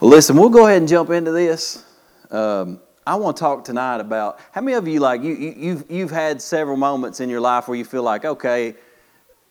Well, listen, we'll go ahead and jump into this. Um, I want to talk tonight about how many of you like you, you you've you've had several moments in your life where you feel like okay,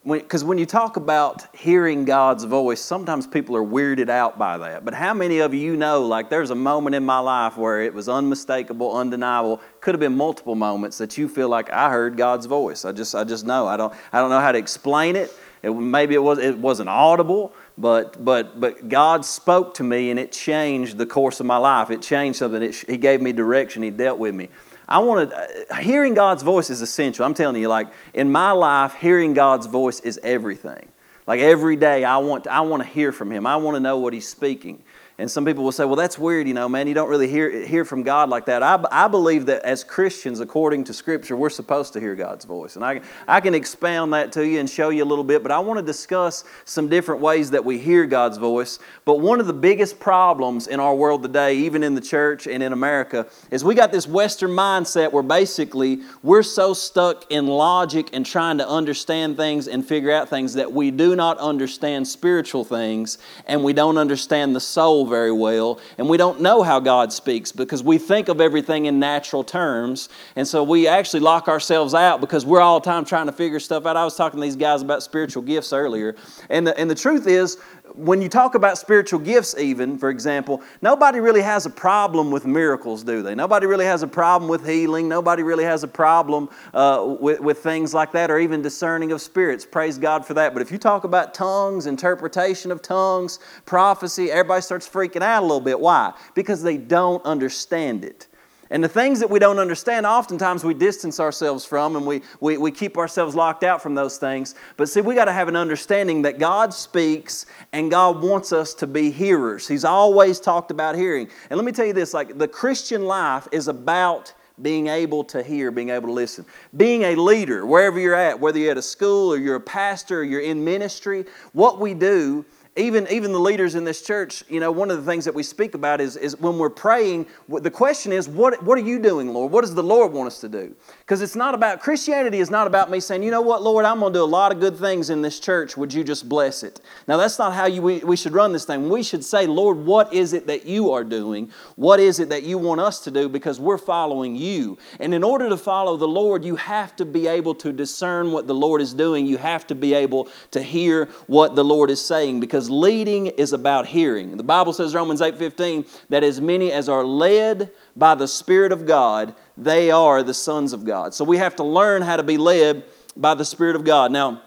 because when, when, you talk about hearing God's voice, sometimes people are weirded out by that. But how many of you know, like, there's a moment in my life where it was unmistakable, undeniable, could have been multiple moments that you feel like I heard God's voice. I just, I just know. I don't, I don't know how to explain it. it maybe it was, it wasn't audible, but, but, but God spoke to me and it changed the course of my life. It changed something. It, he gave me direction. He dealt with me. I want to, uh, hearing God's voice is essential. I'm telling you, like in my life, hearing God's voice is everything. Like every day, I want, to, I want to hear from Him. I want to know what He's speaking. And some people will say, well, that's weird, you know, man, you don't really hear, hear from God like that. I, I believe that as Christians, according to Scripture, we're supposed to hear God's voice. And I, I can expound that to you and show you a little bit, but I want to discuss some different ways that we hear God's voice. But one of the biggest problems in our world today, even in the church and in America, is we got this Western mindset where basically we're so stuck in logic and trying to understand things and figure out things that we do not understand spiritual things and we don't understand the soul very well, and we don't know how God speaks because we think of everything in natural terms, and so we actually lock ourselves out because we're all the time trying to figure stuff out. I was talking to these guys about spiritual gifts earlier, and the, and the truth is, when you talk about spiritual gifts, even, for example, nobody really has a problem with miracles, do they? Nobody really has a problem with healing. Nobody really has a problem uh, with, with things like that or even discerning of spirits. Praise God for that. But if you talk about tongues, interpretation of tongues, prophecy, everybody starts freaking out a little bit. Why? Because they don't understand it. And the things that we don't understand, oftentimes we distance ourselves from and we, we, we keep ourselves locked out from those things. But see, we got to have an understanding that God speaks and God wants us to be hearers. He's always talked about hearing. And let me tell you this like the Christian life is about being able to hear, being able to listen. Being a leader, wherever you're at, whether you're at a school or you're a pastor or you're in ministry, what we do even, even the leaders in this church, you know, one of the things that we speak about is, is when we're praying, the question is, what, what are you doing, Lord? What does the Lord want us to do? Because it's not about, Christianity is not about me saying, you know what, Lord, I'm going to do a lot of good things in this church. Would you just bless it? Now, that's not how you, we, we should run this thing. We should say, Lord, what is it that you are doing? What is it that you want us to do? Because we're following you. And in order to follow the Lord, you have to be able to discern what the Lord is doing. You have to be able to hear what the Lord is saying because because leading is about hearing. The Bible says, Romans 8:15, that as many as are led by the Spirit of God, they are the sons of God. So we have to learn how to be led by the Spirit of God. Now,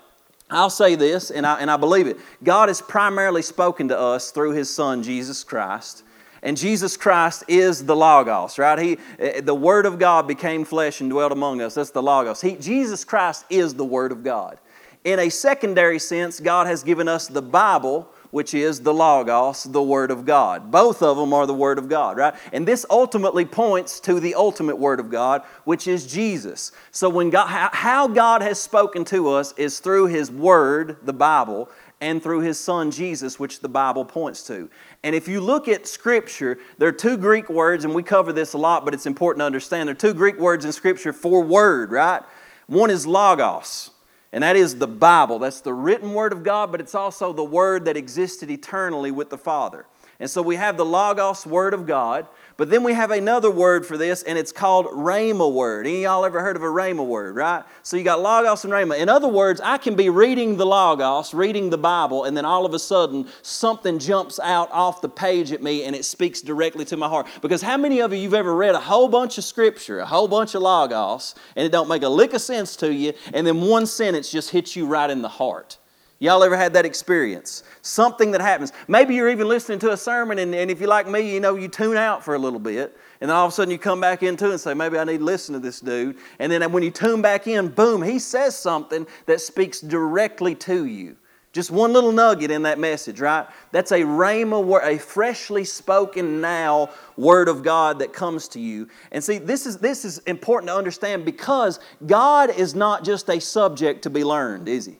I'll say this, and I, and I believe it. God has primarily spoken to us through His Son, Jesus Christ. And Jesus Christ is the Logos, right? He, eh, the Word of God became flesh and dwelt among us. That's the Logos. He, Jesus Christ is the Word of God. In a secondary sense, God has given us the Bible, which is the Logos, the Word of God. Both of them are the Word of God, right? And this ultimately points to the ultimate Word of God, which is Jesus. So, when God, how God has spoken to us is through His Word, the Bible, and through His Son Jesus, which the Bible points to. And if you look at Scripture, there are two Greek words, and we cover this a lot, but it's important to understand. There are two Greek words in Scripture for word, right? One is Logos and that is the Bible. That's the written Word of God, but it's also the Word that existed eternally with the Father. And so we have the Logos Word of God, but then we have another word for this, and it's called Rhema word. Any y'all ever heard of a Rhema word, right? So you got Logos and Rhema. In other words, I can be reading the Logos, reading the Bible, and then all of a sudden something jumps out off the page at me and it speaks directly to my heart. Because how many of you you've ever read a whole bunch of scripture, a whole bunch of Logos, and it don't make a lick of sense to you, and then one sentence just hits you right in the heart? Y'all ever had that experience? Something that happens. Maybe you're even listening to a sermon, and, and if you're like me, you know, you tune out for a little bit, and then all of a sudden you come back into and say, maybe I need to listen to this dude. And then when you tune back in, boom, he says something that speaks directly to you. Just one little nugget in that message, right? That's a rhema word, a freshly spoken now word of God that comes to you. And see, this is this is important to understand because God is not just a subject to be learned, is he?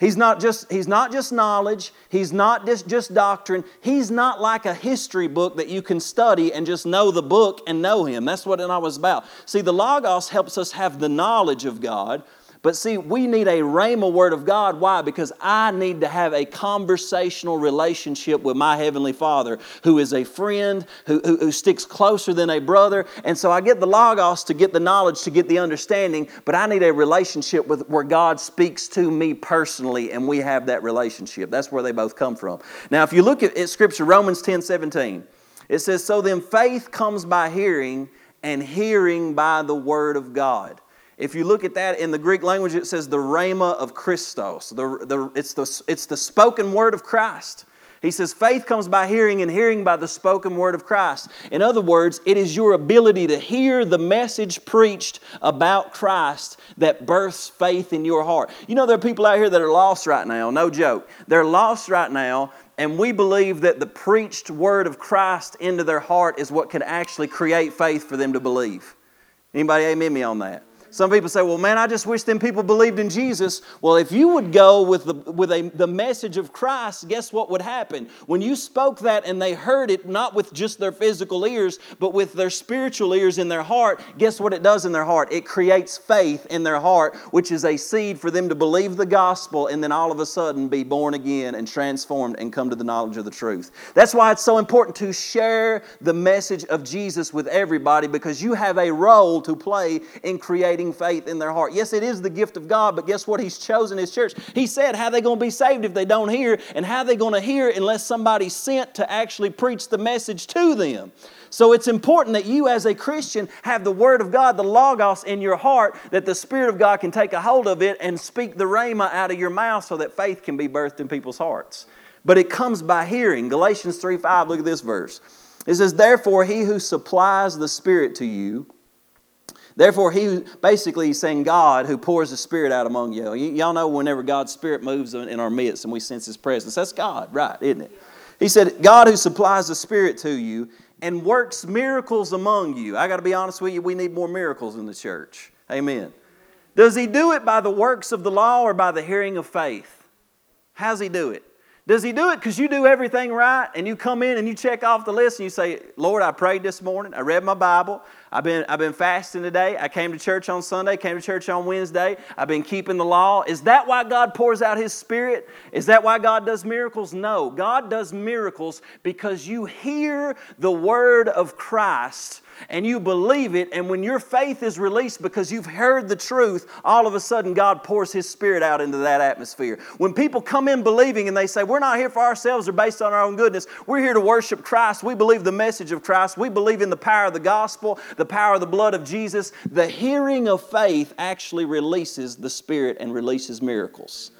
He's not just, he's not just knowledge. He's not just, just doctrine. He's not like a history book that you can study and just know the book and know him. That's what it was about. See, the Logos helps us have the knowledge of God, But see, we need a rhema word of God. Why? Because I need to have a conversational relationship with my Heavenly Father, who is a friend, who, who, who, sticks closer than a brother. And so I get the Logos to get the knowledge, to get the understanding, but I need a relationship with where God speaks to me personally, and we have that relationship. That's where they both come from. Now, if you look at, at Scripture, Romans 10 17, it says, So then faith comes by hearing, and hearing by the Word of God. If you look at that in the Greek language, it says the rhema of Christos. The, the, it's, the, it's the spoken word of Christ. He says, faith comes by hearing, and hearing by the spoken word of Christ. In other words, it is your ability to hear the message preached about Christ that births faith in your heart. You know, there are people out here that are lost right now, no joke. They're lost right now, and we believe that the preached word of Christ into their heart is what can actually create faith for them to believe. Anybody amen me on that? Some people say, well, man, I just wish them people believed in Jesus. Well, if you would go with, the, with a, the message of Christ, guess what would happen? When you spoke that and they heard it, not with just their physical ears, but with their spiritual ears in their heart, guess what it does in their heart? It creates faith in their heart, which is a seed for them to believe the gospel and then all of a sudden be born again and transformed and come to the knowledge of the truth. That's why it's so important to share the message of Jesus with everybody because you have a role to play in creating faith in their heart. Yes, it is the gift of God, but guess what? He's chosen His church. He said, How they going to be saved if they don't hear? And how they going to hear unless somebody's sent to actually preach the message to them? So it's important that you, as a Christian, have the Word of God, the Logos, in your heart, that the Spirit of God can take a hold of it and speak the Rhema out of your mouth so that faith can be birthed in people's hearts. But it comes by hearing. Galatians 3 5, look at this verse. It says, Therefore, he who supplies the Spirit to you, Therefore, he basically he's saying God who pours the Spirit out among you. Y'all know whenever God's Spirit moves in our midst and we sense His presence, that's God, right, isn't it? He said, God who supplies the Spirit to you and works miracles among you. I got to be honest with you, we need more miracles in the church. Amen. Does He do it by the works of the law or by the hearing of faith? How's He do it? Does he do it because you do everything right and you come in and you check off the list and you say, Lord, I prayed this morning, I read my Bible, I've been, I've been fasting today, I came to church on Sunday, came to church on Wednesday, I've been keeping the law. Is that why God pours out His Spirit? Is that why God does miracles? No. God does miracles because you hear the word of Christ and you believe it, and when your faith is released because you've heard the truth, all of a sudden God pours His Spirit out into that atmosphere. When people come in believing and they say, We're not here for ourselves or based on our own goodness, we're here to worship Christ. We believe the message of Christ. We believe in the power of the gospel, the power of the blood of Jesus. The hearing of faith actually releases the Spirit and releases miracles.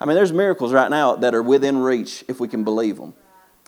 I mean, there's miracles right now that are within reach if we can believe them.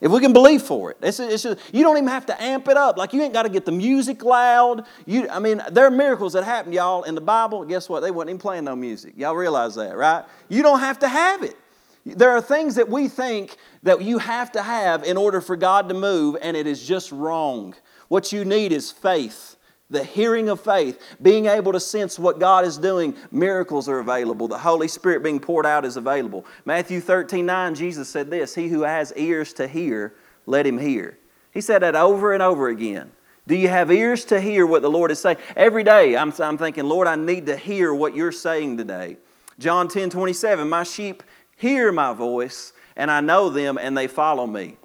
If we can believe for it, it's, it's just, you don't even have to amp it up. Like you ain't got to get the music loud. You, I mean, there are miracles that happen, y'all, in the Bible. Guess what? They wasn't even playing no music. Y'all realize that, right? You don't have to have it. There are things that we think that you have to have in order for God to move, and it is just wrong. What you need is faith the hearing of faith, being able to sense what God is doing, miracles are available. The Holy Spirit being poured out is available. Matthew 13 9, Jesus said this He who has ears to hear, let him hear. He said that over and over again. Do you have ears to hear what the Lord is saying? Every day I'm, I'm thinking, Lord, I need to hear what you're saying today. John 10 27, my sheep hear my voice, and I know them, and they follow me.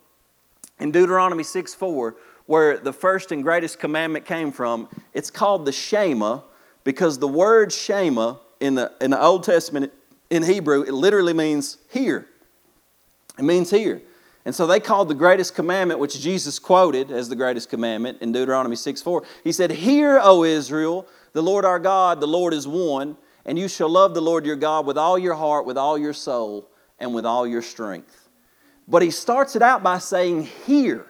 In Deuteronomy 6 4, where the first and greatest commandment came from. It's called the Shema because the word Shema in the, in the Old Testament in Hebrew, it literally means here. It means here. And so they called the greatest commandment, which Jesus quoted as the greatest commandment in Deuteronomy 6 4. He said, Hear, O Israel, the Lord our God, the Lord is one, and you shall love the Lord your God with all your heart, with all your soul, and with all your strength. But he starts it out by saying, Hear.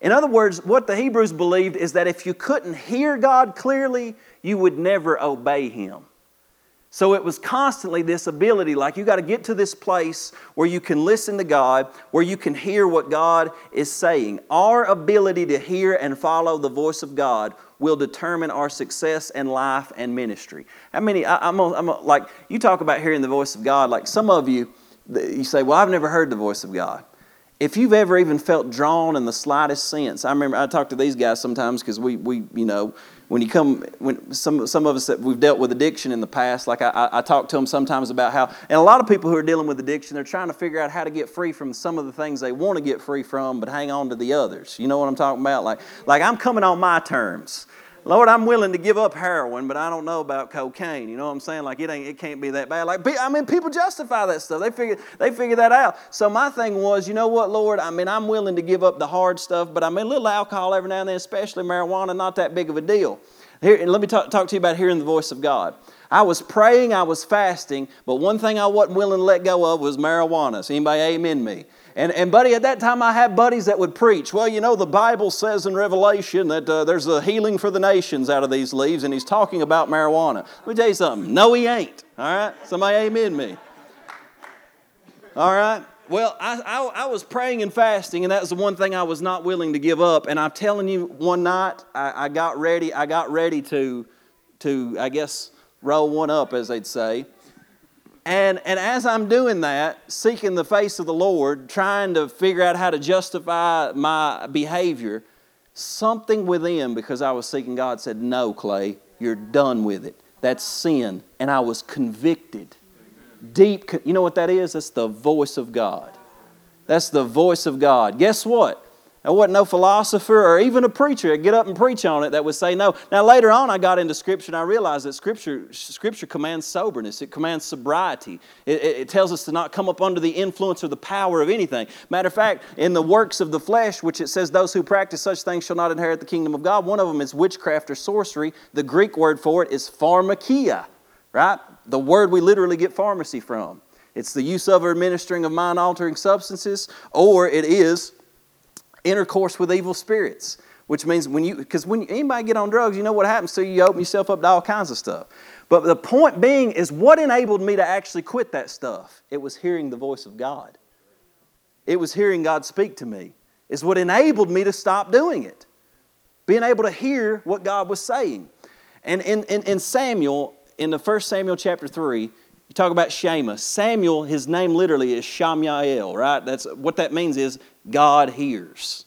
In other words, what the Hebrews believed is that if you couldn't hear God clearly, you would never obey Him. So it was constantly this ability, like you got to get to this place where you can listen to God, where you can hear what God is saying. Our ability to hear and follow the voice of God will determine our success in life and ministry. How many, I, am like, you talk about hearing the voice of God, like some of you, you say, Well, I've never heard the voice of God. If you've ever even felt drawn in the slightest sense, I remember I talk to these guys sometimes because we, we, you know, when you come, when some, some of us that we've dealt with addiction in the past, like I, I, talk to them sometimes about how, and a lot of people who are dealing with addiction, they're trying to figure out how to get free from some of the things they want to get free from, but hang on to the others. You know what I'm talking about? Like, like I'm coming on my terms. Lord, I'm willing to give up heroin, but I don't know about cocaine. You know what I'm saying? Like it ain't, it can't be that bad. Like I mean, people justify that stuff. They figure, they figure that out. So my thing was, you know what, Lord? I mean, I'm willing to give up the hard stuff, but I mean, a little alcohol every now and then, especially marijuana, not that big of a deal. Here, and let me talk, talk to you about hearing the voice of God. I was praying, I was fasting, but one thing I wasn't willing to let go of was marijuana. So anybody amen me? And, and buddy, at that time I had buddies that would preach. Well, you know, the Bible says in Revelation that uh, there's a healing for the nations out of these leaves, and he's talking about marijuana. Let me tell you something. No, he ain't. All right? Somebody amen me. All right? Well, I, I, I, was praying and fasting, and that was the one thing I was not willing to give up. And I'm telling you, one night I, I got ready. I got ready to, to I guess, roll one up, as they'd say. And, and as I'm doing that, seeking the face of the Lord, trying to figure out how to justify my behavior, something within, because I was seeking God, said, No, Clay, you're done with it. That's sin. And I was convicted deep, you know what that is? That's the voice of God. That's the voice of God. Guess what? There wasn't no philosopher or even a preacher get up and preach on it that would say no. Now later on, I got into Scripture and I realized that Scripture, Scripture commands soberness. It commands sobriety. It, it, it tells us to not come up under the influence or the power of anything. Matter of fact, in the works of the flesh, which it says those who practice such things shall not inherit the kingdom of God, one of them is witchcraft or sorcery. The Greek word for it is pharmakeia, right? the word we literally get pharmacy from. It's the use of or administering of mind altering substances, or it is intercourse with evil spirits, which means when you, because when anybody get on drugs, you know what happens to you, you open yourself up to all kinds of stuff. But the point being is what enabled me to actually quit that stuff? It was hearing the voice of God. It was hearing God speak to me, is what enabled me to stop doing it. Being able to hear what God was saying. And in, in, in Samuel, in the first Samuel chapter 3, you talk about Shema. Samuel, his name literally is Shamyael, right? That's what that means is God hears.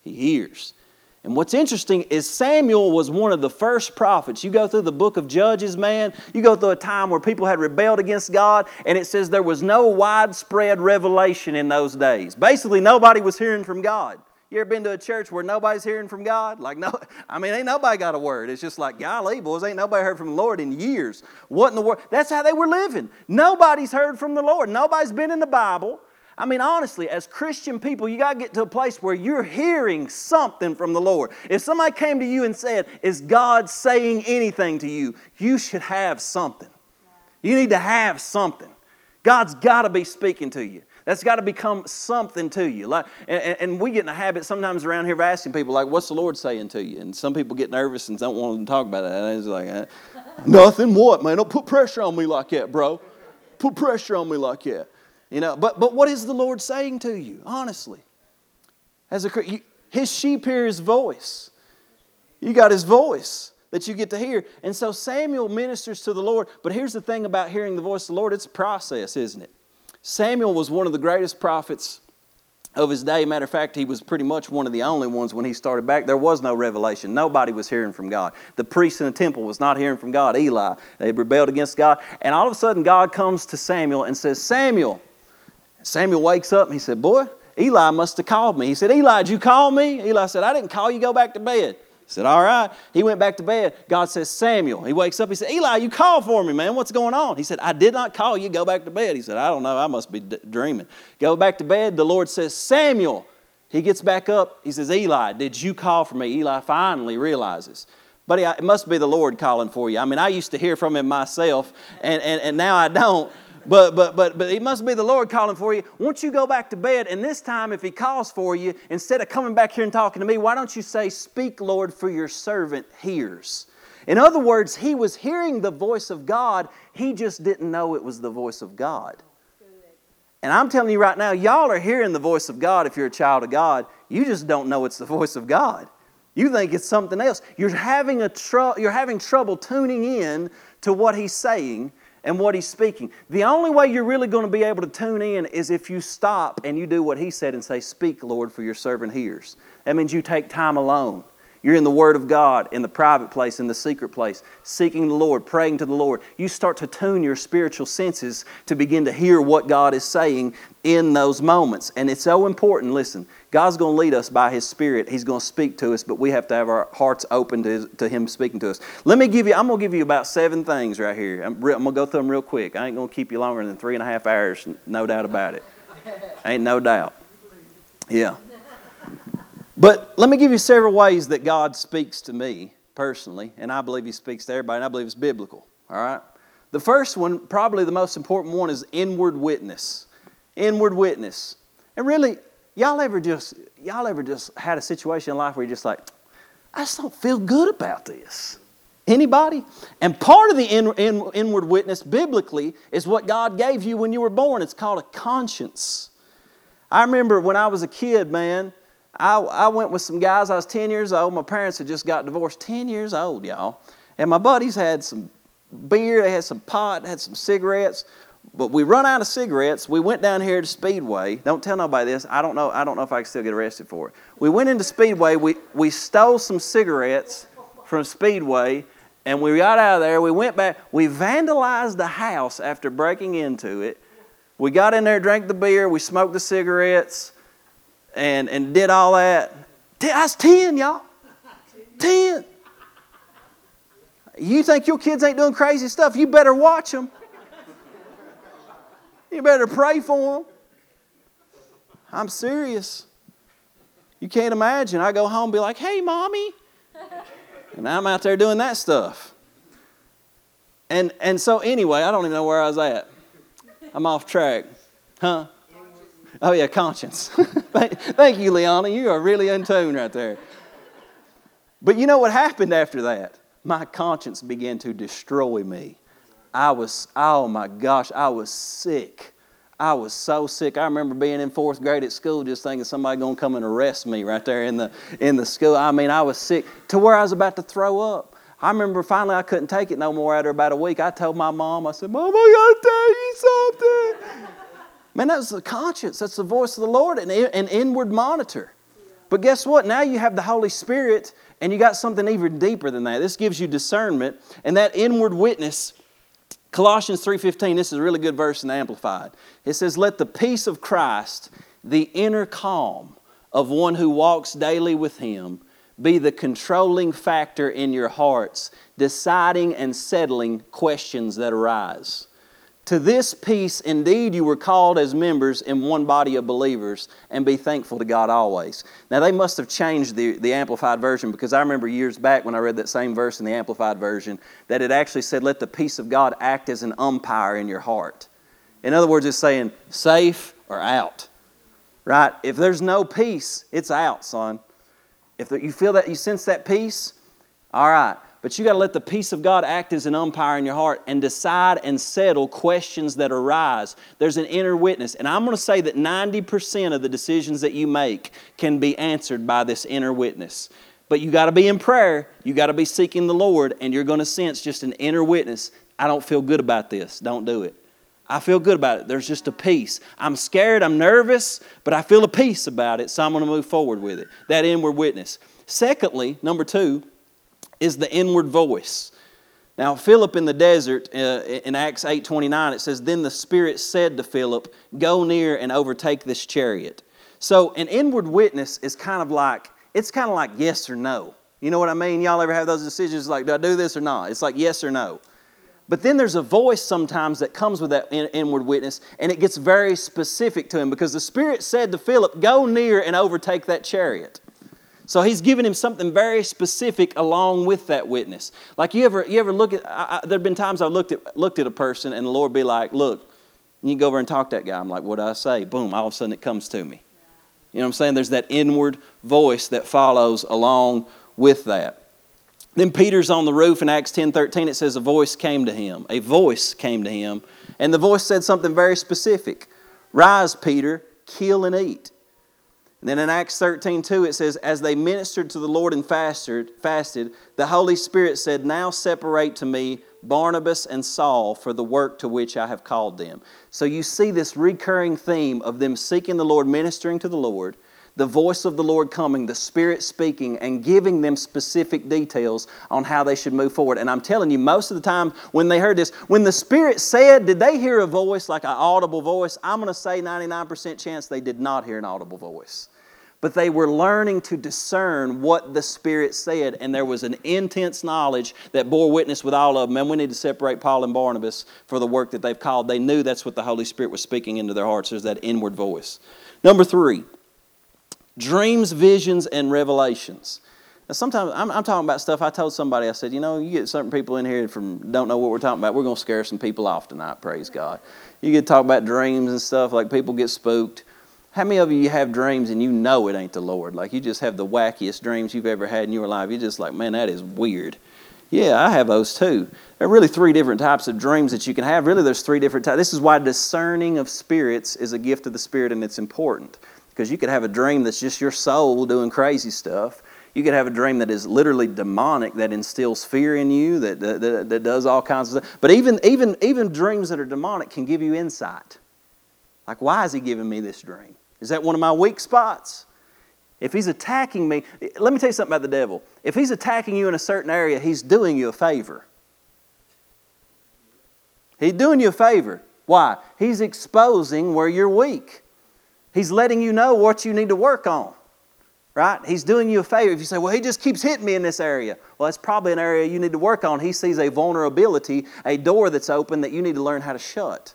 He hears. And what's interesting is Samuel was one of the first prophets. You go through the book of Judges, man, you go through a time where people had rebelled against God, and it says there was no widespread revelation in those days. Basically, nobody was hearing from God. You ever been to a church where nobody's hearing from God? Like, no, I mean, ain't nobody got a word. It's just like, golly, boys, ain't nobody heard from the Lord in years. What in the world? That's how they were living. Nobody's heard from the Lord. Nobody's been in the Bible. I mean, honestly, as Christian people, you got to get to a place where you're hearing something from the Lord. If somebody came to you and said, Is God saying anything to you? You should have something. You need to have something. God's got to be speaking to you. That's got to become something to you. Like, and, and, we get in a habit sometimes around here of asking people, like, what's the Lord saying to you? And some people get nervous and don't want to talk about that. And it's like, eh, nothing, what, man? Don't put pressure on me like that, bro. Put pressure on me like that. You know, but, but what is the Lord saying to you, honestly? As a His sheep hear His voice. You got His voice that you get to hear. And so Samuel ministers to the Lord. But here's the thing about hearing the voice of the Lord it's a process, isn't it? Samuel was one of the greatest prophets of his day. Matter of fact, he was pretty much one of the only ones when he started back. There was no revelation. Nobody was hearing from God. The priest in the temple was not hearing from God. Eli, they rebelled against God. And all of a sudden, God comes to Samuel and says, Samuel. Samuel wakes up and he said, Boy, Eli must have called me. He said, Eli, did you call me? Eli said, I didn't call you. Go back to bed said, All right. He went back to bed. God says, Samuel. He wakes up. He said, Eli, you called for me, man. What's going on? He said, I did not call you. Go back to bed. He said, I don't know. I must be d- dreaming. Go back to bed. The Lord says, Samuel. He gets back up. He says, Eli, did you call for me? Eli finally realizes. Buddy, it must be the Lord calling for you. I mean, I used to hear from him myself, and, and, and now I don't. But, but, but, but it must be the Lord calling for you. Won't you go back to bed? And this time, if He calls for you, instead of coming back here and talking to me, why don't you say, Speak, Lord, for your servant hears? In other words, he was hearing the voice of God, he just didn't know it was the voice of God. And I'm telling you right now, y'all are hearing the voice of God if you're a child of God. You just don't know it's the voice of God. You think it's something else. You're having, a tr- you're having trouble tuning in to what He's saying and what He's speaking. The only way you're really going to be able to tune in is if you stop and you do what He said and say, Speak, Lord, for your servant hears. That means you take time alone. You're in the Word of God, in the private place, in the secret place, seeking the Lord, praying to the Lord. You start to tune your spiritual senses to begin to hear what God is saying in those moments. And it's so important. Listen, God's going to lead us by His Spirit. He's going to speak to us, but we have to have our hearts open to, to Him speaking to us. Let me give you, I'm going to give you about seven things right here. I'm, I'm going to go through them real quick. I ain't going to keep you longer than three and a half hours, no doubt about it. Ain't no doubt. Yeah. But let me give you several ways that God speaks to me personally, and I believe He speaks to everybody, and I believe it's biblical. All right? The first one, probably the most important one, is inward witness. Inward witness. And really, y'all ever just y'all ever just had a situation in life where you're just like, I just don't feel good about this. Anybody? And part of the in, in, inward witness biblically is what God gave you when you were born. It's called a conscience. I remember when I was a kid, man, I, I went with some guys. I was 10 years old. My parents had just got divorced. 10 years old, y'all. And my buddies had some beer, they had some pot, had some cigarettes. But we run out of cigarettes. We went down here to Speedway. Don't tell nobody this. I don't know. I don't know if I can still get arrested for it. We went into Speedway. We, we stole some cigarettes from Speedway, and we got out of there. We went back. We vandalized the house after breaking into it. We got in there, drank the beer. We smoked the cigarettes and, and did all that. That's 10, y'all. 10. You think your kids ain't doing crazy stuff? You better watch them. You better pray for them. I'm serious. You can't imagine. I go home and be like, hey, mommy. And I'm out there doing that stuff. And, and so, anyway, I don't even know where I was at. I'm off track. Huh? Oh, yeah, conscience. Thank you, Liana. You are really in tune right there. But you know what happened after that? My conscience began to destroy me. I was, oh my gosh, I was sick. I was so sick. I remember being in fourth grade at school just thinking somebody gonna come and arrest me right there in the in the school. I mean, I was sick to where I was about to throw up. I remember finally I couldn't take it no more after about a week. I told my mom, I said, Mom, I gotta tell you something. Man, that's the conscience. That's the voice of the Lord, an, an inward monitor. But guess what? Now you have the Holy Spirit and you got something even deeper than that. This gives you discernment and that inward witness. Colossians 3:15, this is a really good verse in Amplified. It says, Let the peace of Christ, the inner calm of one who walks daily with him, be the controlling factor in your hearts, deciding and settling questions that arise. To this peace, indeed, you were called as members in one body of believers, and be thankful to God always. Now, they must have changed the, the Amplified Version because I remember years back when I read that same verse in the Amplified Version that it actually said, Let the peace of God act as an umpire in your heart. In other words, it's saying safe or out, right? If there's no peace, it's out, son. If you feel that, you sense that peace, all right. But you got to let the peace of God act as an umpire in your heart and decide and settle questions that arise. There's an inner witness. And I'm going to say that 90% of the decisions that you make can be answered by this inner witness. But you got to be in prayer, you got to be seeking the Lord, and you're going to sense just an inner witness. I don't feel good about this. Don't do it. I feel good about it. There's just a peace. I'm scared, I'm nervous, but I feel a peace about it, so I'm going to move forward with it. That inward witness. Secondly, number two, is the inward voice. Now, Philip in the desert, uh, in Acts 8.29, it says, Then the Spirit said to Philip, Go near and overtake this chariot. So an inward witness is kind of like, it's kind of like yes or no. You know what I mean? Y'all ever have those decisions like, do I do this or not? It's like yes or no. But then there's a voice sometimes that comes with that inward witness, and it gets very specific to him because the Spirit said to Philip, Go near and overtake that chariot. So he's giving him something very specific along with that witness. Like you ever, you ever look at, I, I, there have been times I've looked at, looked at a person and the Lord be like, look, you go over and talk to that guy. I'm like, what do I say? Boom, all of a sudden it comes to me. You know what I'm saying? There's that inward voice that follows along with that. Then Peter's on the roof in Acts 10 13. It says, A voice came to him. A voice came to him. And the voice said something very specific Rise, Peter, kill and eat. And then in Acts 13, 2, it says, As they ministered to the Lord and fasted, fasted, the Holy Spirit said, Now separate to me Barnabas, and Saul for the work to which I have called them. So you see this recurring theme of them seeking the Lord, ministering to the Lord, the voice of the Lord coming, the Spirit speaking, and giving them specific details on how they should move forward. And I'm telling you, most of the time when they heard this, when the Spirit said, did they hear a voice like an audible voice? I'm going to say 99% chance they did not hear an audible voice but they were learning to discern what the Spirit said, and there was an intense knowledge that bore witness with all of them. And we need to separate Paul and Barnabas for the work that they've called. They knew that's what the Holy Spirit was speaking into their hearts. There's that inward voice. Number three, dreams, visions, and revelations. Now, sometimes I'm, I'm, talking about stuff. I told somebody, I said, you know, you get certain people in here from don't know what we're talking about. We're going to scare some people off tonight. Praise God. You get to talk about dreams and stuff like people get spooked. How many of you have dreams and you know it ain't the Lord? Like you just have the wackiest dreams you've ever had in your life. You're just like, man, that is weird. Yeah, I have those too. There are really three different types of dreams that you can have. Really, there's three different types. This is why discerning of spirits is a gift of the Spirit and it's important. Because you could have a dream that's just your soul doing crazy stuff. You could have a dream that is literally demonic, that instills fear in you, that, that, that does all kinds of stuff. But even, even, even dreams that are demonic can give you insight. Like, why is he giving me this dream? Is that one of my weak spots? If he's attacking me, let me tell you something about the devil. If he's attacking you in a certain area, he's doing you a favor. He's doing you a favor. Why? He's exposing where you're weak. He's letting you know what you need to work on. Right? He's doing you a favor. If you say, well, he just keeps hitting me in this area, well, that's probably an area you need to work on. He sees a vulnerability, a door that's open that you need to learn how to shut.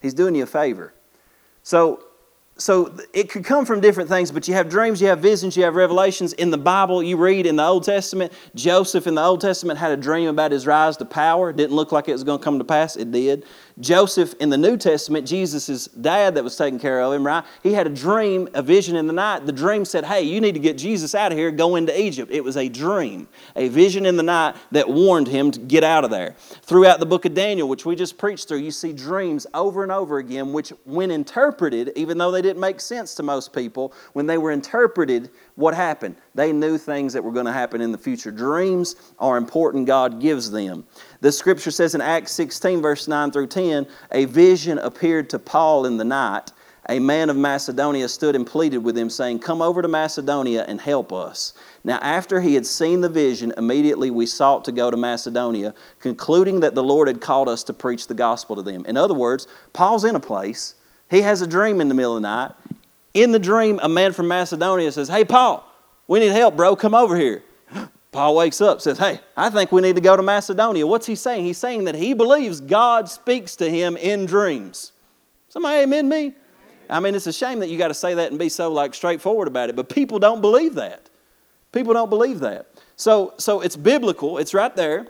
He's doing you a favor. So so it could come from different things, but you have dreams, you have visions, you have revelations. In the Bible, you read in the Old Testament, Joseph in the Old Testament had a dream about his rise to power. It didn't look like it was going to come to pass. It did. Joseph in the New Testament, Jesus' dad that was taking care of him, right? He had a dream, a vision in the night. The dream said, Hey, you need to get Jesus out of here, go into Egypt. It was a dream, a vision in the night that warned him to get out of there. Throughout the book of Daniel, which we just preached through, you see dreams over and over again, which, when interpreted, even though they didn't make sense to most people, when they were interpreted, what happened? They knew things that were going to happen in the future. Dreams are important, God gives them. The scripture says in Acts 16, verse 9 through 10, a vision appeared to Paul in the night. A man of Macedonia stood and pleaded with him, saying, Come over to Macedonia and help us. Now, after he had seen the vision, immediately we sought to go to Macedonia, concluding that the Lord had called us to preach the gospel to them. In other words, Paul's in a place. He has a dream in the middle of the night. In the dream, a man from Macedonia says, Hey, Paul, we need help, bro. Come over here. Paul wakes up, says, Hey, I think we need to go to Macedonia. What's he saying? He's saying that he believes God speaks to him in dreams. Somebody amen me? I mean, it's a shame that you got to say that and be so like straightforward about it, but people don't believe that. People don't believe that. So, so it's biblical, it's right there.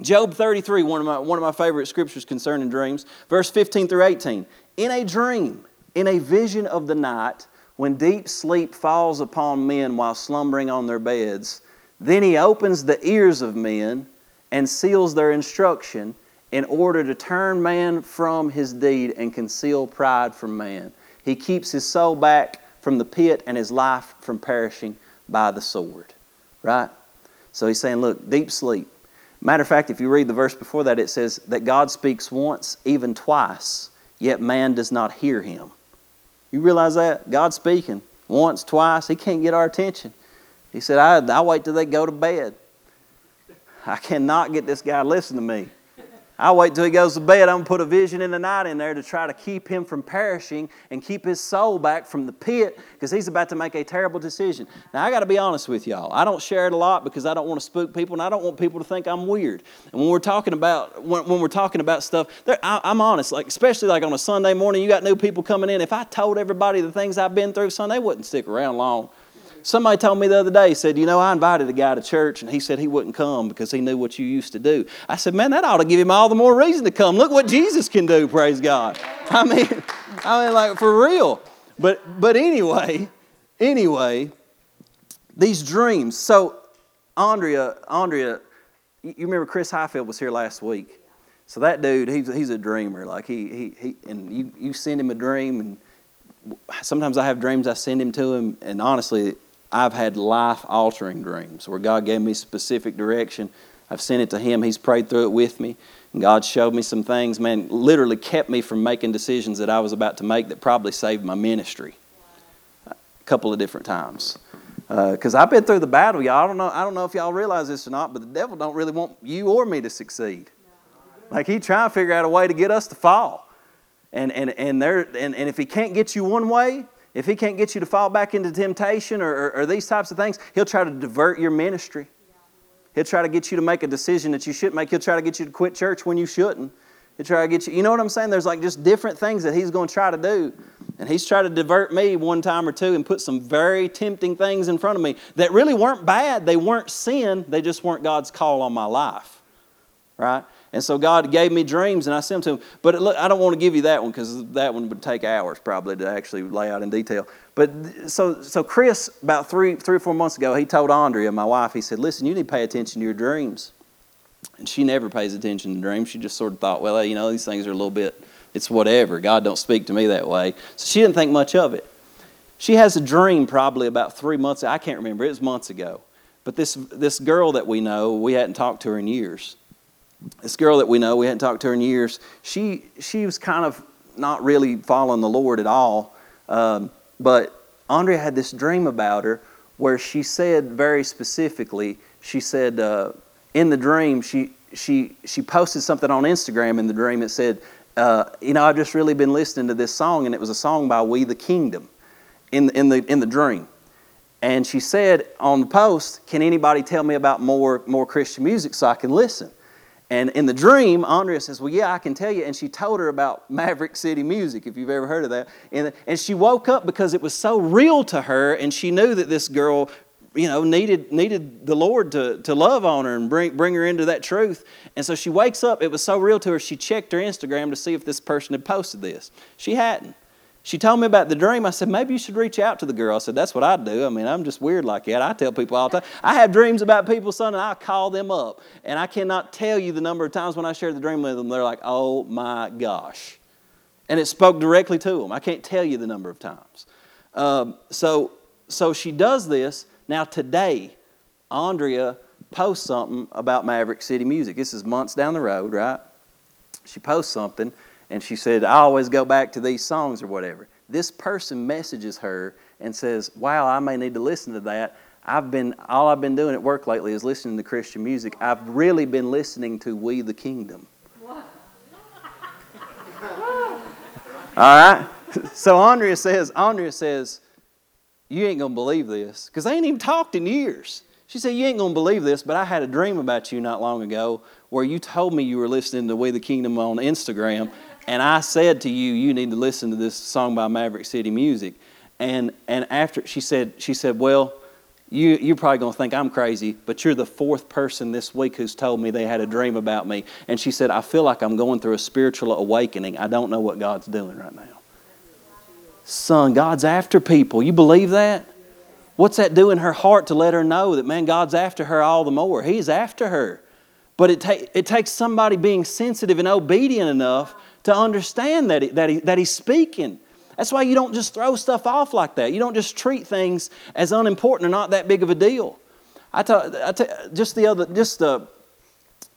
Job 33, one of, my, one of my favorite scriptures concerning dreams, verse 15 through 18. In a dream, in a vision of the night, when deep sleep falls upon men while slumbering on their beds, then he opens the ears of men and seals their instruction in order to turn man from his deed and conceal pride from man. He keeps his soul back from the pit and his life from perishing by the sword. Right? So he's saying, look, deep sleep. Matter of fact, if you read the verse before that, it says that God speaks once, even twice, yet man does not hear him. You realize that? God's speaking once, twice, he can't get our attention. He said, I, I wait till they go to bed. I cannot get this guy to listen to me. I wait till he goes to bed. I'm going to put a vision in the night in there to try to keep him from perishing and keep his soul back from the pit because he's about to make a terrible decision. Now, I got to be honest with y'all. I don't share it a lot because I don't want to spook people and I don't want people to think I'm weird. And when we're talking about when, when we're talking about stuff, I, I'm honest. Like especially like on a Sunday morning, you got new people coming in. If I told everybody the things I've been through, son, they wouldn't stick around long. Somebody told me the other day, said, You know, I invited a guy to church and he said he wouldn't come because he knew what you used to do. I said, Man, that ought to give him all the more reason to come. Look what Jesus can do, praise God. I mean, I mean, like for real. But but anyway, anyway, these dreams. So Andrea, Andrea, you remember Chris Highfield was here last week. So that dude, he's, he's a dreamer. Like he, he, he and you, you send him a dream and sometimes I have dreams, I send him to him, and honestly, I've had life altering dreams where God gave me specific direction. I've sent it to him. He's prayed through it with me. And God showed me some things, man, literally kept me from making decisions that I was about to make that probably saved my ministry a couple of different times. Because uh, I've been through the battle, y'all. I don't know. I don't know if y'all realize this or not, but the devil don't really want you or me to succeed. Like he trying to figure out a way to get us to fall. And, and, and, there, and, and if he can't get you one way, if he can't get you to fall back into temptation or, or, or these types of things, he'll try to divert your ministry. He'll try to get you to make a decision that you shouldn't make. He'll try to get you to quit church when you shouldn't. He'll try to get you, you know what I'm saying? There's like just different things that he's going to try to do. And he's tried to divert me one time or two and put some very tempting things in front of me that really weren't bad. They weren't sin. They just weren't God's call on my life. Right? And so God gave me dreams and I sent them to him. But look, I don't want to give you that one because that one would take hours probably to actually lay out in detail. But so, so Chris, about three, three or four months ago, he told Andrea, my wife, he said, listen, you need to pay attention to your dreams. And she never pays attention to dreams. She just sort of thought, well, you know, these things are a little bit, it's whatever. God don't speak to me that way. So she didn't think much of it. She has a dream probably about three months, I can't remember, it was months ago. But this, this girl that we know, we hadn't talked to her in years this girl that we know, we hadn't talked to her in years, she, she was kind of not really following the Lord at all. Um, but Andrea had this dream about her where she said very specifically, she said uh, in the dream, she, she, she posted something on Instagram in the dream. It said, uh, You know, I've just really been listening to this song, and it was a song by We the Kingdom in, in, the, in the dream. And she said on the post, Can anybody tell me about more, more Christian music so I can listen? And in the dream, Andrea says, Well, yeah, I can tell you. And she told her about Maverick City Music, if you've ever heard of that. And, and she woke up because it was so real to her, and she knew that this girl, you know, needed, needed the Lord to, to love on her and bring, bring her into that truth. And so she wakes up, it was so real to her, she checked her Instagram to see if this person had posted this. She hadn't. She told me about the dream. I said, maybe you should reach out to the girl. I said, that's what I do. I mean, I'm just weird like that. I tell people all the time. I have dreams about people, son, and I call them up. And I cannot tell you the number of times when I share the dream with them, they're like, oh my gosh. And it spoke directly to them. I can't tell you the number of times. Um, so, so she does this. Now, today, Andrea posts something about Maverick City Music. This is months down the road, right? She posts something and she said, I always go back to these songs or whatever. This person messages her and says, Wow, I may need to listen to that. I've been all I've been doing at work lately is listening to Christian music. I've really been listening to We the Kingdom. all right? So Andrea says, Andrea says, You ain't gonna believe this. Because they ain't even talked in years. She said, You ain't gonna believe this, but I had a dream about you not long ago where you told me you were listening to We the Kingdom on Instagram, and I said to you, you need to listen to this song by Maverick City Music. And, and after she said, she said, well, you, you're probably going to think I'm crazy, but you're the fourth person this week who's told me they had a dream about me. And she said, I feel like I'm going through a spiritual awakening. I don't know what God's doing right now. Son, God's after people. You believe that? What's that do in her heart to let her know that, man, God's after her all the more? He's after her. But it, ta- it takes somebody being sensitive and obedient enough to understand that, he, that, he, that he's speaking. That's why you don't just throw stuff off like that. You don't just treat things as unimportant or not that big of a deal. I tell, I tell just the other, just uh,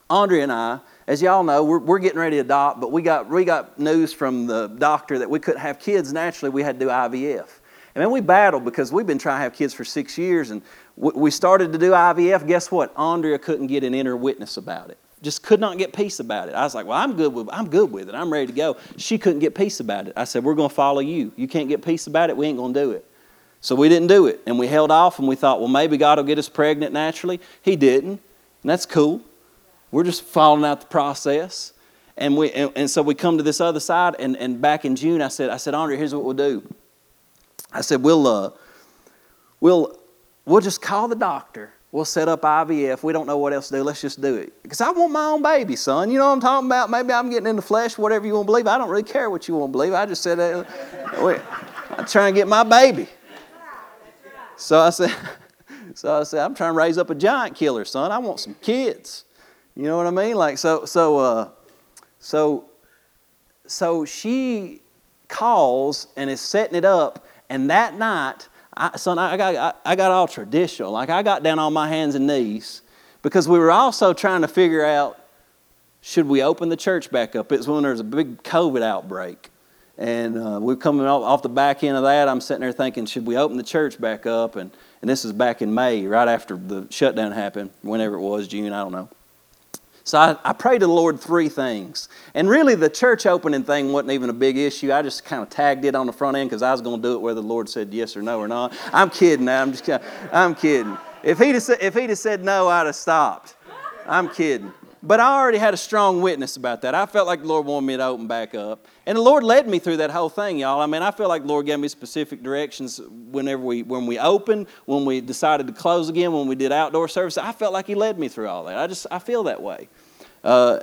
Andrea and I, as y'all know, we're, we're getting ready to adopt, but we got, we got news from the doctor that we couldn't have kids naturally. We had to do IVF. And then we battled because we've been trying to have kids for six years, and we started to do IVF. Guess what? Andrea couldn't get an inner witness about it just could not get peace about it. I was like, well, I'm good with I'm good with it. I'm ready to go. She couldn't get peace about it. I said, we're going to follow you. You can't get peace about it. We ain't going to do it. So we didn't do it, and we held off, and we thought, well, maybe God will get us pregnant naturally. He didn't, and that's cool. We're just following out the process. And, we, and, and so we come to this other side, and, and back in June, I said, I said, Andre, here's what we'll do. I said, we'll, uh, we'll, we'll just call the doctor We'll set up IVF. We don't know what else to do. Let's just do it. Because I want my own baby, son. You know what I'm talking about? Maybe I'm getting in the flesh, whatever you want to believe. I don't really care what you want to believe. I just said, uh, I'm trying to get my baby. So I said, so I said, I'm trying to raise up a giant killer, son. I want some kids. You know what I mean? Like so, so, uh, so, so she calls and is setting it up, and that night I, son, I got, I, I got all traditional. Like I got down on my hands and knees because we were also trying to figure out should we open the church back up? It was when there was a big COVID outbreak. And uh, we're coming off, off the back end of that. I'm sitting there thinking, should we open the church back up? And, and this is back in May, right after the shutdown happened, whenever it was, June, I don't know. So I, I prayed to the Lord three things. And really, the church opening thing wasn't even a big issue. I just kind of tagged it on the front end because I was going to do it whether the Lord said yes or no or not. I'm kidding. I'm just I'm kidding. If he'd, have if he'd have said no, I'd have stopped. I'm kidding. But I already had a strong witness about that. I felt like the Lord wanted me to open back up. And the Lord led me through that whole thing, y'all. I mean, I feel like the Lord gave me specific directions whenever we when we opened, when we decided to close again, when we did outdoor service. I felt like He led me through all that. I just I feel that way. Uh,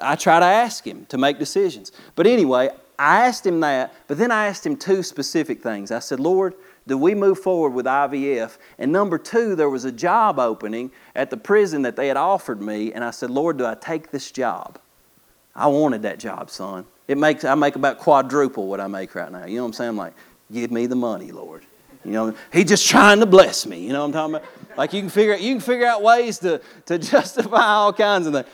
I try to ask Him to make decisions. But anyway, I asked Him that, but then I asked Him two specific things. I said, Lord, do we move forward with IVF? And number two, there was a job opening at the prison that they had offered me, and I said, Lord, do I take this job? I wanted that job, son. It makes I make about quadruple what I make right now. You know what I'm saying? I'm like, give me the money, Lord. You know, He's just trying to bless me. You know what I'm talking about? Like you can figure you can figure out ways to, to justify all kinds of things.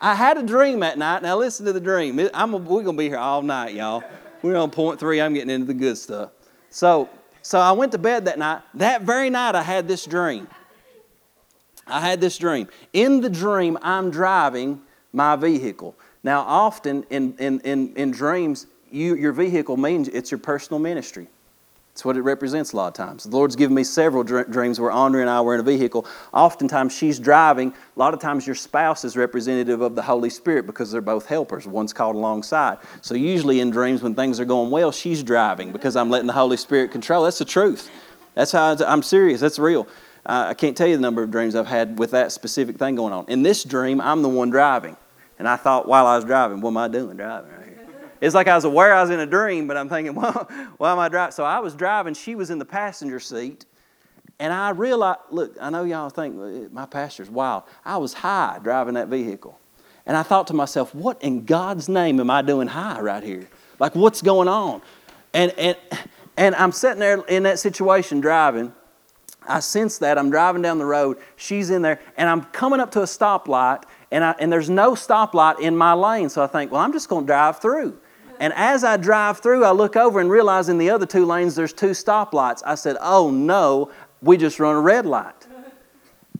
I had a dream that night. Now listen to the dream. I'm we're gonna be here all night, y'all. We're on point three. I'm getting into the good stuff. So so I went to bed that night. That very night, I had this dream. I had this dream. In the dream, I'm driving my vehicle. Now, often in, in, in, in dreams, you, your vehicle means it's your personal ministry. That's what it represents a lot of times. The Lord's given me several dr- dreams where Andrea and I were in a vehicle. Oftentimes she's driving. A lot of times your spouse is representative of the Holy Spirit because they're both helpers. One's called alongside. So usually in dreams when things are going well, she's driving because I'm letting the Holy Spirit control. That's the truth. That's how I'm serious. That's real. I can't tell you the number of dreams I've had with that specific thing going on. In this dream, I'm the one driving. And I thought while I was driving, what am I doing driving? It's like I was aware I was in a dream, but I'm thinking, well, why am I driving? So I was driving, she was in the passenger seat, and I realized, look, I know y'all think my pastor's wild. I was high driving that vehicle. And I thought to myself, what in God's name am I doing high right here? Like, what's going on? And, and, and I'm sitting there in that situation driving. I sense that. I'm driving down the road. She's in there. And I'm coming up to a stoplight, and, I, and there's no stoplight in my lane. So I think, well, I'm just going to drive through. And as I drive through, I look over and realize in the other two lanes there's two stoplights. I said, Oh no, we just run a red light.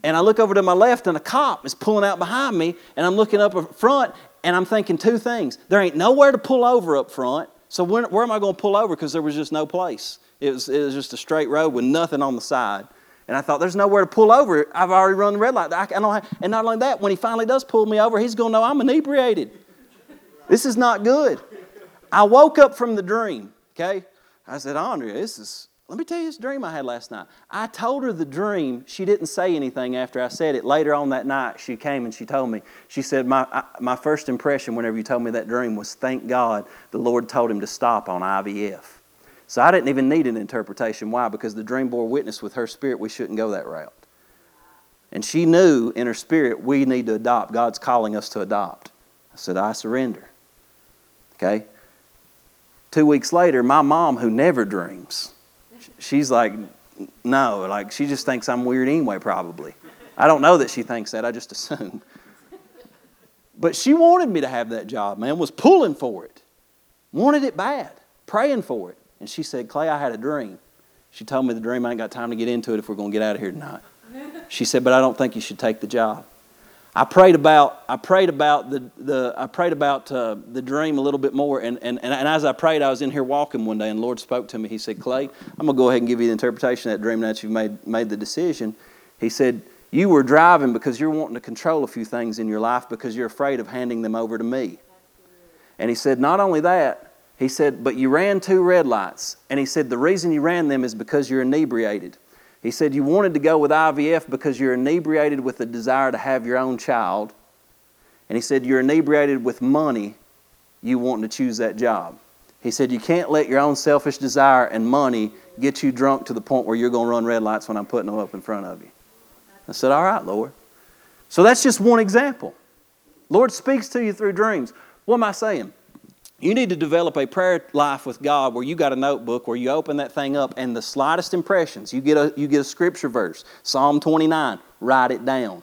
And I look over to my left and a cop is pulling out behind me, and I'm looking up front and I'm thinking two things. There ain't nowhere to pull over up front, so where, where am I going to pull over? Because there was just no place. It was, it was just a straight road with nothing on the side. And I thought, there's nowhere to pull over. I've already run the red light. I, I don't have, and not only that, when he finally does pull me over, he's going to know I'm inebriated. This is not good. I woke up from the dream, okay? I said, Andrea, this is, let me tell you this dream I had last night. I told her the dream. She didn't say anything after I said it. Later on that night, she came and she told me, she said, my, I, my first impression whenever you told me that dream was, thank God the Lord told him to stop on IVF. So I didn't even need an interpretation. Why? Because the dream bore witness with her spirit we shouldn't go that route. And she knew in her spirit we need to adopt. God's calling us to adopt. I said, I surrender. Okay? Two weeks later, my mom, who never dreams, she's like, no, like she just thinks I'm weird anyway, probably. I don't know that she thinks that, I just assume. But she wanted me to have that job, man, was pulling for it, wanted it bad, praying for it. And she said, Clay, I had a dream. She told me the dream, I ain't got time to get into it if we're going to get out of here tonight. She said, but I don't think you should take the job. I prayed about I prayed about the, the I prayed about uh, the dream a little bit more, and, and, and as I prayed, I was in here walking one day, and the Lord spoke to me. He said, "Clay, I'm gonna go ahead and give you the interpretation of that dream now that you've made made the decision." He said, "You were driving because you're wanting to control a few things in your life because you're afraid of handing them over to me." And he said, "Not only that." He said, but you ran two red lights. And he said, the reason you ran them is because you're inebriated. He said, You wanted to go with IVF because you're inebriated with the desire to have your own child. And he said, You're inebriated with money, you wanting to choose that job. He said, You can't let your own selfish desire and money get you drunk to the point where you're going to run red lights when I'm putting them up in front of you. I said, All right, Lord. So that's just one example. Lord speaks to you through dreams. What am I saying? You need to develop a prayer life with God where you got a notebook where you open that thing up and the slightest impressions, you get a, you get a scripture verse, Psalm 29, write it down.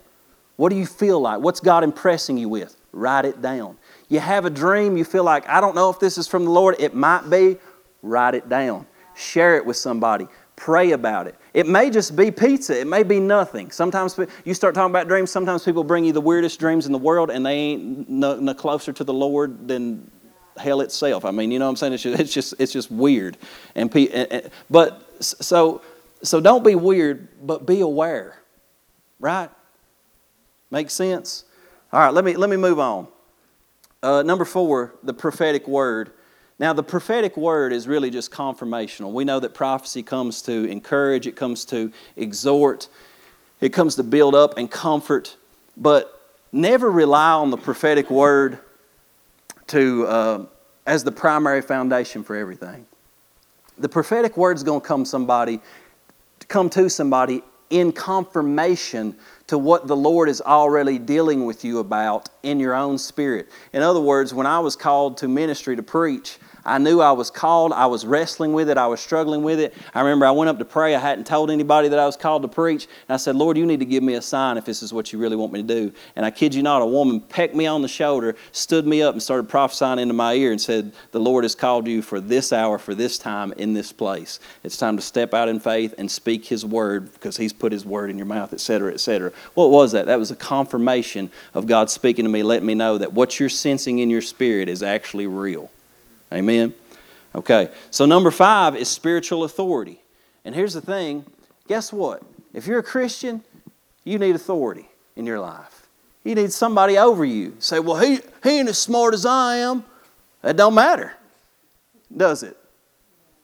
What do you feel like? What's God impressing you with? Write it down. You have a dream, you feel like, I don't know if this is from the Lord. It might be. Write it down. Share it with somebody. Pray about it. It may just be pizza. It may be nothing. Sometimes you start talking about dreams. Sometimes people bring you the weirdest dreams in the world, and they ain't no, no closer to the Lord than hell itself. I mean, you know what I'm saying? It's just it's just, it's just weird. And, and but so so don't be weird, but be aware. Right? Makes sense. All right. Let me let me move on. Uh, number four, the prophetic word. Now, the prophetic word is really just confirmational. We know that prophecy comes to encourage, it comes to exhort, it comes to build up and comfort, but never rely on the prophetic word to, uh, as the primary foundation for everything. The prophetic word is going to come somebody, come to somebody in confirmation to what the Lord is already dealing with you about in your own spirit. In other words, when I was called to ministry to preach, I knew I was called. I was wrestling with it. I was struggling with it. I remember I went up to pray. I hadn't told anybody that I was called to preach. And I said, Lord, you need to give me a sign if this is what you really want me to do. And I kid you not, a woman pecked me on the shoulder, stood me up, and started prophesying into my ear and said, The Lord has called you for this hour, for this time, in this place. It's time to step out in faith and speak His word because He's put His word in your mouth, etc., etc. What was that? That was a confirmation of God speaking to me, letting me know that what you're sensing in your spirit is actually real. Amen? Okay, so number five is spiritual authority. And here's the thing guess what? If you're a Christian, you need authority in your life. You need somebody over you. Say, well, he, he ain't as smart as I am. That don't matter, does it?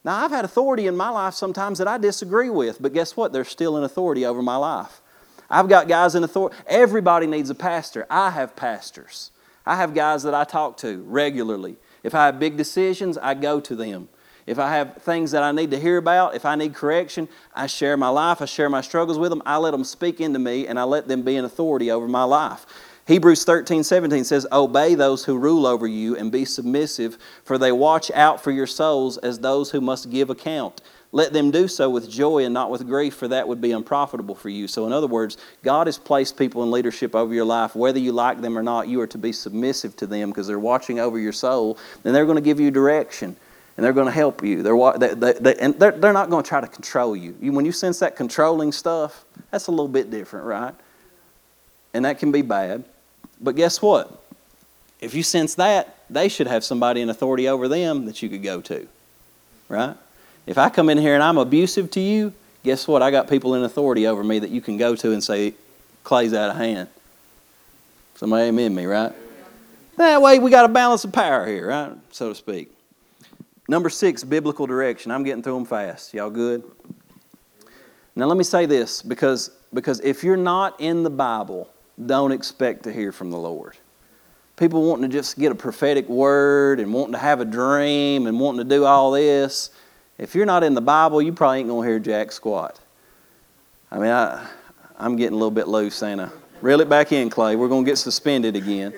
Now, I've had authority in my life sometimes that I disagree with, but guess what? There's still an authority over my life. I've got guys in authority. Everybody needs a pastor. I have pastors. I have guys that I talk to regularly if I have big decisions, I go to them. If I have things that I need to hear about, if I need correction, I share my life, I share my struggles with them, I let them speak into me, and I let them be an authority over my life. Hebrews 13, 17 says, Obey those who rule over you and be submissive, for they watch out for your souls as those who must give account. Let them do so with joy and not with grief, for that would be unprofitable for you. So, in other words, God has placed people in leadership over your life. Whether you like them or not, you are to be submissive to them because they're watching over your soul and they're going to give you direction and they're going to help you. They're, they, they, and they're, they're not going to try to control you. you. When you sense that controlling stuff, that's a little bit different, right? And that can be bad. But guess what? If you sense that, they should have somebody in authority over them that you could go to, right? If I come in here and I'm abusive to you, guess what? I got people in authority over me that you can go to and say, Clay's out of hand. Somebody amen me, right? That way we got a balance of power here, right? So to speak. Number six, biblical direction. I'm getting through them fast. Y'all good? Now let me say this because, because if you're not in the Bible, don't expect to hear from the Lord. People wanting to just get a prophetic word and wanting to have a dream and wanting to do all this. If you're not in the Bible, you probably ain't going to hear jack squat. I mean, I, I'm getting a little bit loose, ain't I? Reel it back in, Clay. We're going to get suspended again.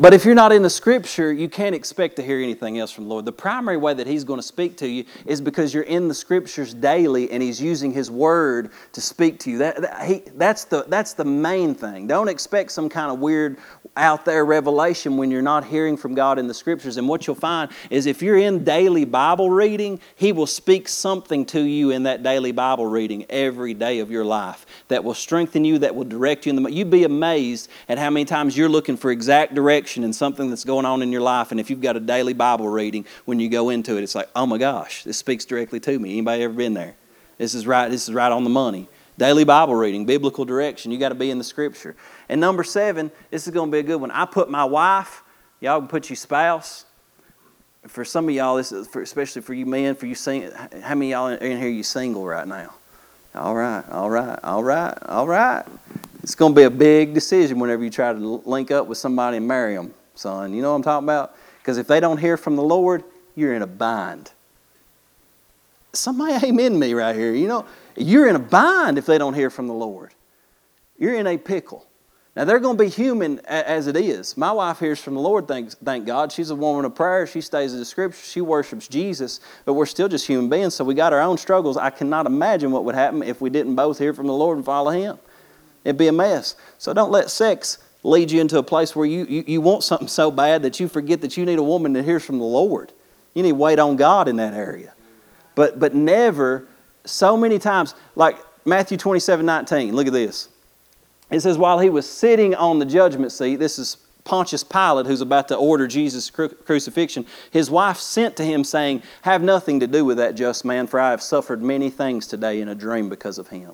But if you're not in the scripture, you can't expect to hear anything else from the Lord. The primary way that He's going to speak to you is because you're in the scriptures daily and He's using His word to speak to you. That, that he, that's, the, that's the main thing. Don't expect some kind of weird out there revelation when you're not hearing from God in the scriptures. And what you'll find is if you're in daily Bible reading, He will speak something to you in that daily Bible reading every day of your life that will strengthen you, that will direct you. In the, you'd be amazed at how many times you're looking for exact direction in something that's going on in your life. And if you've got a daily Bible reading, when you go into it, it's like, oh my gosh, this speaks directly to me. Anybody ever been there? This is right, this is right on the money. Daily Bible reading, biblical direction. You got to be in the scripture. And number seven, this is going to be a good one. I put my wife, y'all can put your spouse. For some of y'all, this is for, especially for you men, for you sing, how many y'all in here you single right now? All right, all right, all right, all right. It's going to be a big decision whenever you try to link up with somebody and marry them, son. You know what I'm talking about? Because if they don't hear from the Lord, you're in a bind. Somebody amen me right here. You know, you're in a bind if they don't hear from the Lord. You're in a pickle. Now they're going to be human as it is. My wife hears from the Lord, thank, thank God. She's a woman of prayer. She stays in the scripture. She worships Jesus, but we're still just human beings, so we got our own struggles. I cannot imagine what would happen if we didn't both hear from the Lord and follow Him. It'd be a mess. So don't let sex lead you into a place where you, you, you want something so bad that you forget that you need a woman that hears from the Lord. You need to wait on God in that area. But, but never, so many times, like Matthew 27 19, look at this. It says, while he was sitting on the judgment seat, this is Pontius Pilate, who's about to order Jesus' cru- crucifixion, his wife sent to him, saying, Have nothing to do with that just man, for I have suffered many things today in a dream because of him.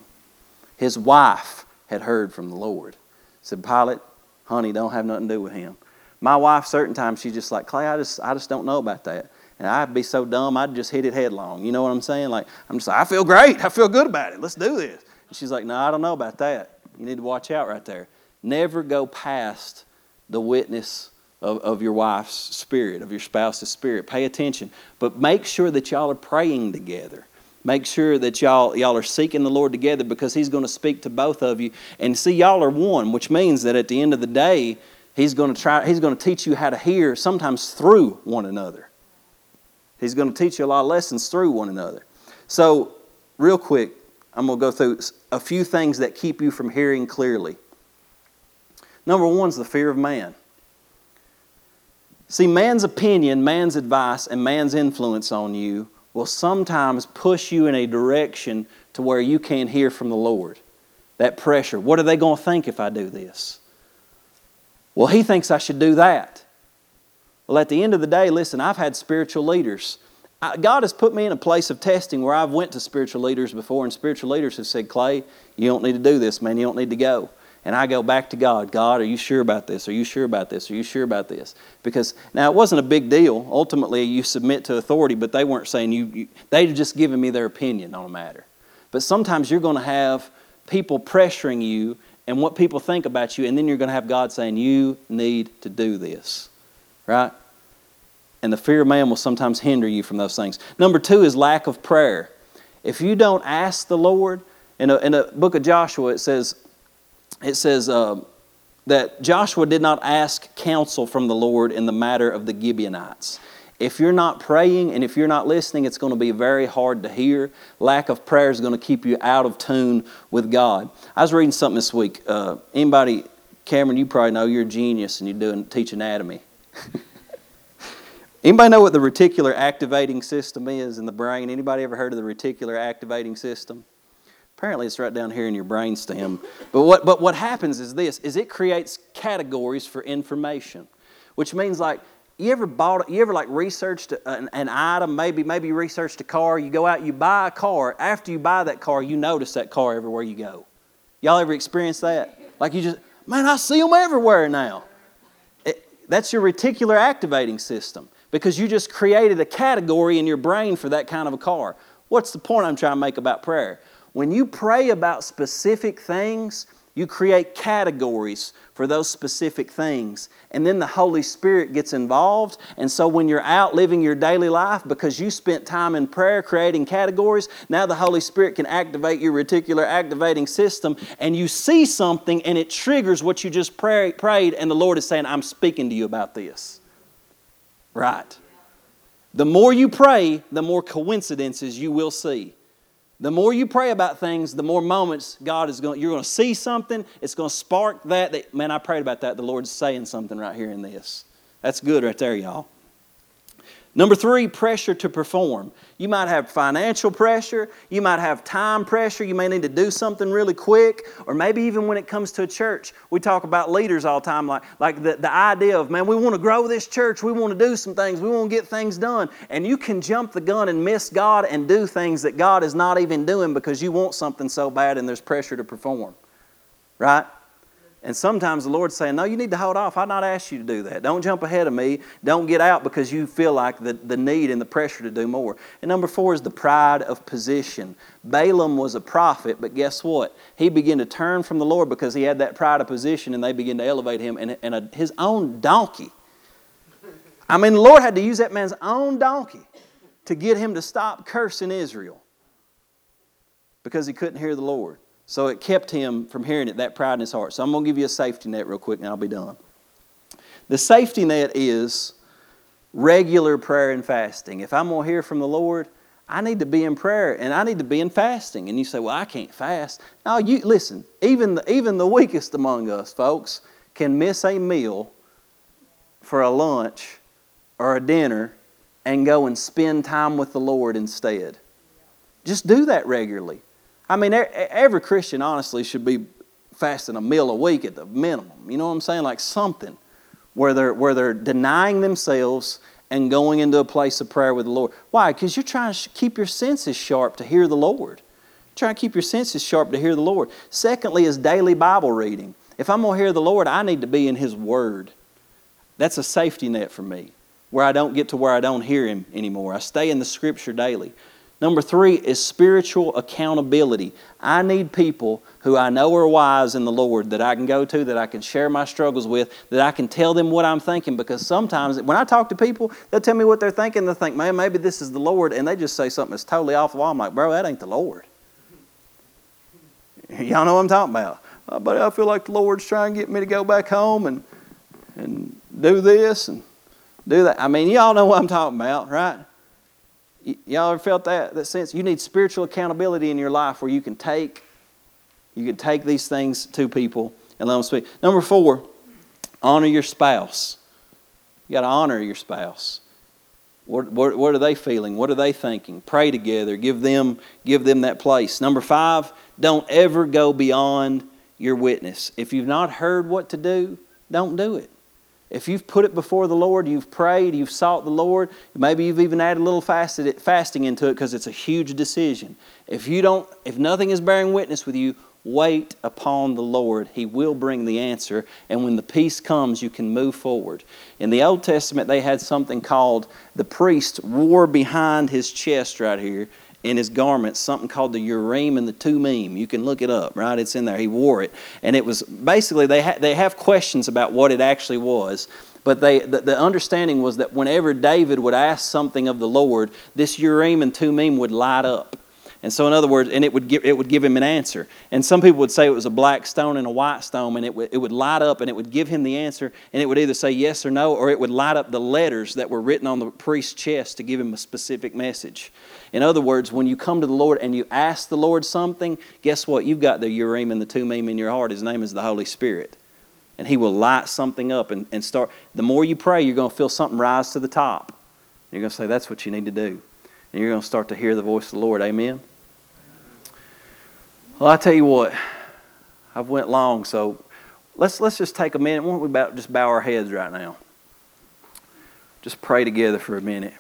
His wife had heard from the Lord. Said, Pilate, honey, don't have nothing to do with him. My wife, certain times, she's just like, Clay, I just, I just don't know about that. And I'd be so dumb, I'd just hit it headlong. You know what I'm saying? Like, I'm just like, I feel great. I feel good about it. Let's do this. And she's like, No, I don't know about that. You need to watch out right there. Never go past the witness of, of your wife's spirit, of your spouse's spirit. Pay attention. But make sure that y'all are praying together. Make sure that y'all, y'all are seeking the Lord together because He's going to speak to both of you. And see, y'all are one, which means that at the end of the day, He's going to try, He's going to teach you how to hear sometimes through one another. He's going to teach you a lot of lessons through one another. So, real quick, I'm going to go through a few things that keep you from hearing clearly. Number one is the fear of man. See, man's opinion, man's advice, and man's influence on you will sometimes push you in a direction to where you can't hear from the Lord. That pressure. What are they going to think if I do this? Well, he thinks I should do that. Well, at the end of the day, listen, I've had spiritual leaders God has put me in a place of testing where I've went to spiritual leaders before, and spiritual leaders have said, Clay, you don't need to do this, man. You don't need to go. And I go back to God. God, are you sure about this? Are you sure about this? Are you sure about this? Because now it wasn't a big deal. Ultimately, you submit to authority, but they weren't saying you. you they'd just given me their opinion on a matter. But sometimes you're going to have people pressuring you and what people think about you, and then you're going to have God saying, You need to do this. Right? And the fear of man will sometimes hinder you from those things. Number two is lack of prayer. If you don't ask the Lord, in a, in a book of Joshua, it says, it says uh, that Joshua did not ask counsel from the Lord in the matter of the Gibeonites. If you're not praying and if you're not listening, it's going to be very hard to hear. Lack of prayer is going to keep you out of tune with God. I was reading something this week. Uh, anybody, Cameron, you probably know you're a genius and you do teach anatomy. Anybody know what the reticular activating system is in the brain? Anybody ever heard of the reticular activating system? Apparently, it's right down here in your brain stem. But what, but what happens is this: is it creates categories for information, which means like you ever bought, you ever like researched an, an, item? Maybe maybe you researched a car. You go out, you buy a car. After you buy that car, you notice that car everywhere you go. Y'all ever experienced that? Like you just, man, I see them everywhere now. That's your reticular activating system because you just created a category in your brain for that kind of a car. What's the point I'm trying to make about prayer? When you pray about specific things, you create categories for those specific things. And then the Holy Spirit gets involved. And so when you're out living your daily life, because you spent time in prayer creating categories, now the Holy Spirit can activate your reticular activating system. And you see something and it triggers what you just pray, prayed. And the Lord is saying, I'm speaking to you about this right. The more you pray, the more coincidences you will see. The more you pray about things, the more moments God is going. You're going to see something. It's going to spark that. that man, I prayed about that. The Lord's saying something right here in this. That's good right there, y'all. Number three, pressure to perform. You might have financial pressure, you might have time pressure, you may need to do something really quick, or maybe even when it comes to a church, we talk about leaders all the time, like, like the, the idea of, man, we want to grow this church, we want to do some things, we want to get things done. And you can jump the gun and miss God and do things that God is not even doing because you want something so bad and there's pressure to perform. Right? And sometimes the Lord's saying, No, you need to hold off. I've not asked you to do that. Don't jump ahead of me. Don't get out because you feel like the, the need and the pressure to do more. And number four is the pride of position. Balaam was a prophet, but guess what? He began to turn from the Lord because he had that pride of position and they began to elevate him and, and a, his own donkey. I mean, the Lord had to use that man's own donkey to get him to stop cursing Israel because he couldn't hear the Lord. So it kept him from hearing it, that pride in his heart. So I'm going to give you a safety net real quick and I'll be done. The safety net is regular prayer and fasting. If I'm going to hear from the Lord, I need to be in prayer and I need to be in fasting. And you say, well, I can't fast. No, you listen, even the, even the weakest among us, folks, can miss a meal for a lunch or a dinner and go and spend time with the Lord instead. Just do that regularly. I mean, every Christian honestly should be fasting a meal a week at the minimum. You know what I'm saying? Like something where they're, where they're denying themselves and going into a place of prayer with the Lord. Why? Because you're trying to keep your senses sharp to hear the Lord. Try to keep your senses sharp to hear the Lord. Secondly, is daily Bible reading. If I'm going to hear the Lord, I need to be in His Word. That's a safety net for me, where I don't get to where I don't hear Him anymore. I stay in the Scripture daily. Number three is spiritual accountability. I need people who I know are wise in the Lord that I can go to, that I can share my struggles with, that I can tell them what I'm thinking. Because sometimes when I talk to people, they'll tell me what they're thinking. They'll think, man, maybe this is the Lord. And they just say something that's totally off the wall. I'm like, bro, that ain't the Lord. Y'all know what I'm talking about. But I feel like the Lord's trying to get me to go back home and, and do this and do that. I mean, y'all know what I'm talking about, right? Y'all ever felt that, that sense? You need spiritual accountability in your life where you can take, you can take these things to people and let them speak. Number four, honor your spouse. You got to honor your spouse. What, what, what, are they feeling? What are they thinking? Pray together. Give them, give them that place. Number five, don't ever go beyond your witness. If you've not heard what to do, don't do it. If you've put it before the Lord, you've prayed, you've sought the Lord, maybe you've even added a little fasting into it because it's a huge decision. If you don't, if nothing is bearing witness with you, wait upon the Lord. He will bring the answer, and when the peace comes, you can move forward. In the Old Testament, they had something called the priest wore behind his chest right here in his garments something called the Urim and the Thummim. You can look it up, right? It's in there. He wore it. And it was basically, they, ha- they have questions about what it actually was. But they, the, the understanding was that whenever David would ask something of the Lord, this Urim and Thummim would light up. And so, in other words, and it would give, it would give him an answer. And some people would say it was a black stone and a white stone, and it would, it would light up and it would give him the answer, and it would either say yes or no, or it would light up the letters that were written on the priest's chest to give him a specific message. In other words, when you come to the Lord and you ask the Lord something, guess what? You've got the Urim and the Thummim in your heart. His name is the Holy Spirit. And He will light something up and, and start. The more you pray, you're going to feel something rise to the top. You're going to say, That's what you need to do. And you're going to start to hear the voice of the Lord. Amen. Well, I tell you what, I've went long, so let's let's just take a minute. Why don't we bow, just bow our heads right now? Just pray together for a minute.